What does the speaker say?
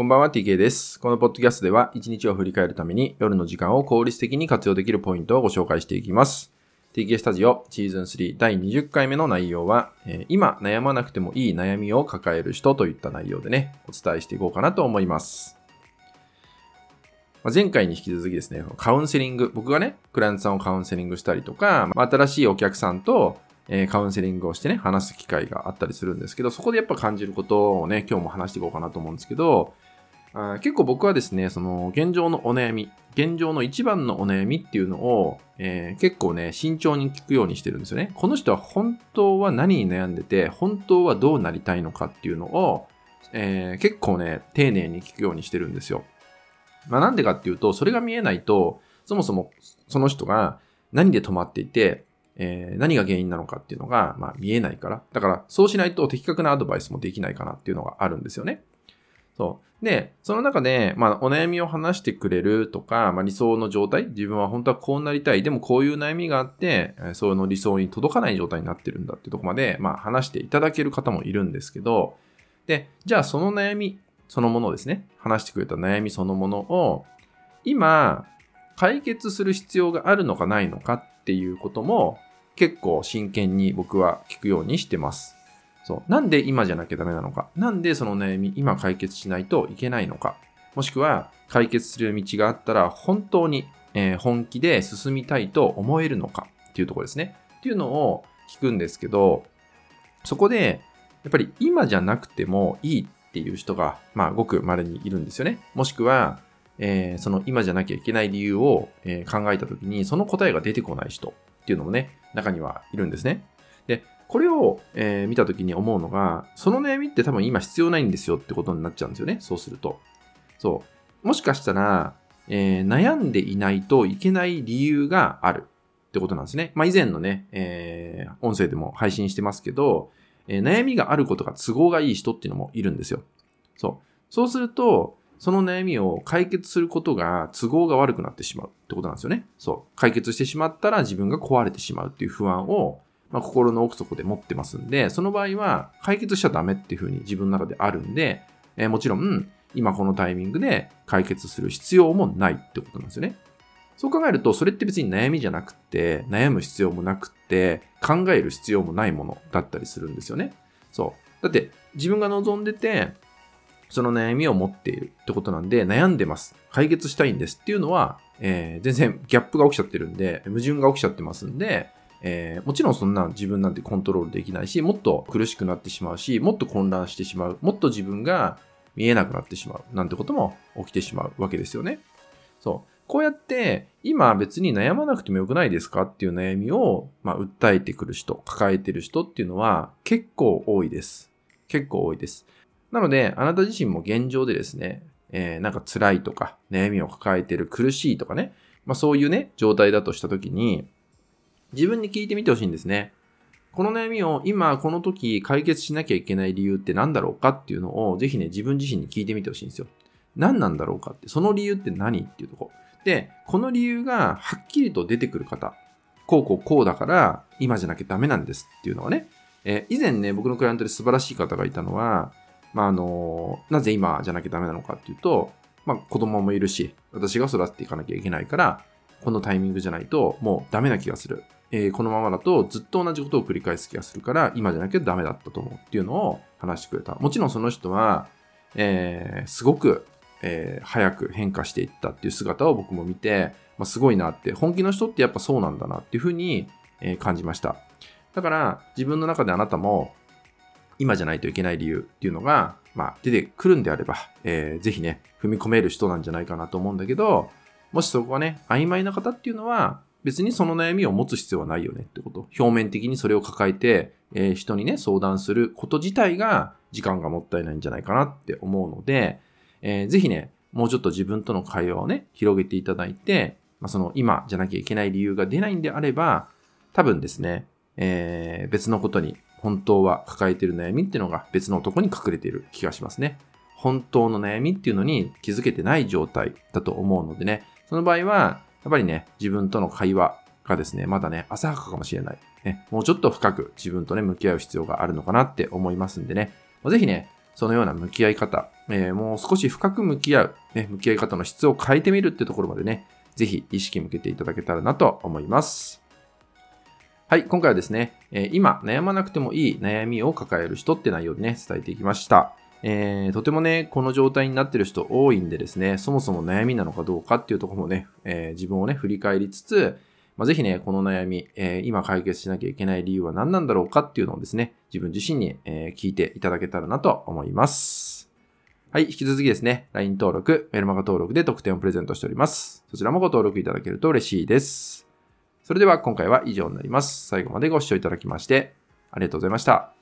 こんばんは TK です。このポッドキャストでは一日を振り返るために夜の時間を効率的に活用できるポイントをご紹介していきます。TK スタジオシーズン3第20回目の内容は、えー、今悩まなくてもいい悩みを抱える人といった内容でね、お伝えしていこうかなと思います。まあ、前回に引き続きですね、カウンセリング、僕がね、クライアントさんをカウンセリングしたりとか、まあ、新しいお客さんとえ、カウンセリングをしてね、話す機会があったりするんですけど、そこでやっぱ感じることをね、今日も話していこうかなと思うんですけど、結構僕はですね、その現状のお悩み、現状の一番のお悩みっていうのを、えー、結構ね、慎重に聞くようにしてるんですよね。この人は本当は何に悩んでて、本当はどうなりたいのかっていうのを、えー、結構ね、丁寧に聞くようにしてるんですよ。まあなんでかっていうと、それが見えないと、そもそもその人が何で止まっていて、えー、何が原因なのかっていうのが、まあ、見えないから。だから、そうしないと的確なアドバイスもできないかなっていうのがあるんですよね。そう。で、その中で、まあ、お悩みを話してくれるとか、まあ、理想の状態、自分は本当はこうなりたい、でもこういう悩みがあって、その理想に届かない状態になってるんだっていうとこまで、まあ、話していただける方もいるんですけど、で、じゃあその悩みそのものですね、話してくれた悩みそのものを、今、解決する必要があるのかないのかっていうことも、結構真剣に僕は聞くようにしてます。そう。なんで今じゃなきゃダメなのか。なんでその悩み今解決しないといけないのか。もしくは解決する道があったら本当に、えー、本気で進みたいと思えるのかっていうところですね。っていうのを聞くんですけど、そこでやっぱり今じゃなくてもいいっていう人が、まあ、ごく稀にいるんですよね。もしくは、えー、その今じゃなきゃいけない理由を、えー、考えたときに、その答えが出てこない人っていうのもね、中にはいるんですね。で、これを、えー、見たときに思うのが、その悩みって多分今必要ないんですよってことになっちゃうんですよね。そうすると。そう。もしかしたら、えー、悩んでいないといけない理由があるってことなんですね。まあ、以前のね、えー、音声でも配信してますけど、え、悩みがあることが都合がいい人っていうのもいるんですよ。そう。そうすると、その悩みを解決することが都合が悪くなってしまうってことなんですよね。そう。解決してしまったら自分が壊れてしまうっていう不安を、まあ、心の奥底で持ってますんで、その場合は解決しちゃダメっていうふうに自分の中であるんで、えー、もちろん、今このタイミングで解決する必要もないってことなんですよね。そう考えると、それって別に悩みじゃなくて、悩む必要もなくて、考える必要もないものだったりするんですよね。そう。だって、自分が望んでて、その悩みを持っているってことなんで、悩んでます。解決したいんですっていうのは、えー、全然ギャップが起きちゃってるんで、矛盾が起きちゃってますんで、えー、もちろんそんな自分なんてコントロールできないし、もっと苦しくなってしまうし、もっと混乱してしまう、もっと自分が見えなくなってしまう、なんてことも起きてしまうわけですよね。そう。こうやって、今別に悩まなくてもよくないですかっていう悩みを、まあ、訴えてくる人、抱えてる人っていうのは結構多いです。結構多いです。なので、あなた自身も現状でですね、えー、なんか辛いとか、悩みを抱えてる、苦しいとかね、まあそういうね、状態だとしたときに、自分に聞いてみてほしいんですね。この悩みを今この時解決しなきゃいけない理由って何だろうかっていうのをぜひね、自分自身に聞いてみてほしいんですよ。何なんだろうかって、その理由って何っていうとこ。で、この理由がはっきりと出てくる方、こうこうこうだから今じゃなきゃダメなんですっていうのはね、えー、以前ね、僕のクライアントで素晴らしい方がいたのは、まあ、あの、なぜ今じゃなきゃダメなのかっていうと、まあ、子供もいるし、私が育てていかなきゃいけないから、このタイミングじゃないともうダメな気がする。えー、このままだとずっと同じことを繰り返す気がするから、今じゃなきゃダメだったと思うっていうのを話してくれた。もちろんその人は、えー、すごく、えー、早く変化していったっていう姿を僕も見て、まあ、すごいなって、本気の人ってやっぱそうなんだなっていうふうに、え、感じました。だから自分の中であなたも今じゃないといけない理由っていうのが、まあ、出てくるんであれば、えー、ぜひね、踏み込める人なんじゃないかなと思うんだけど、もしそこがね、曖昧な方っていうのは、別にその悩みを持つ必要はないよねってこと。表面的にそれを抱えて、えー、人にね、相談すること自体が時間がもったいないんじゃないかなって思うので、えー、ぜひね、もうちょっと自分との会話をね、広げていただいて、まあ、その今じゃなきゃいけない理由が出ないんであれば、多分ですね、えー、別のことに本当は抱えてる悩みっていうのが別のとこに隠れている気がしますね。本当の悩みっていうのに気づけてない状態だと思うのでね、その場合は、っぱりね、自分との会話がですね、まだね、浅はかかもしれない。ね、もうちょっと深く自分とね、向き合う必要があるのかなって思いますんでね、ぜひね、そのような向き合い方、えー、もう少し深く向き合う、ね、向き合い方の質を変えてみるってところまでね、ぜひ意識向けていただけたらなと思います。はい、今回はですね、えー、今悩まなくてもいい悩みを抱える人って内容でね、伝えていきました。えー、とてもね、この状態になってる人多いんでですね、そもそも悩みなのかどうかっていうところもね、えー、自分をね、振り返りつつ、まあ、ぜひね、この悩み、えー、今解決しなきゃいけない理由は何なんだろうかっていうのをですね、自分自身に、え聞いていただけたらなと思います。はい、引き続きですね、LINE 登録、メルマガ登録で特典をプレゼントしております。そちらもご登録いただけると嬉しいです。それでは今回は以上になります。最後までご視聴いただきまして、ありがとうございました。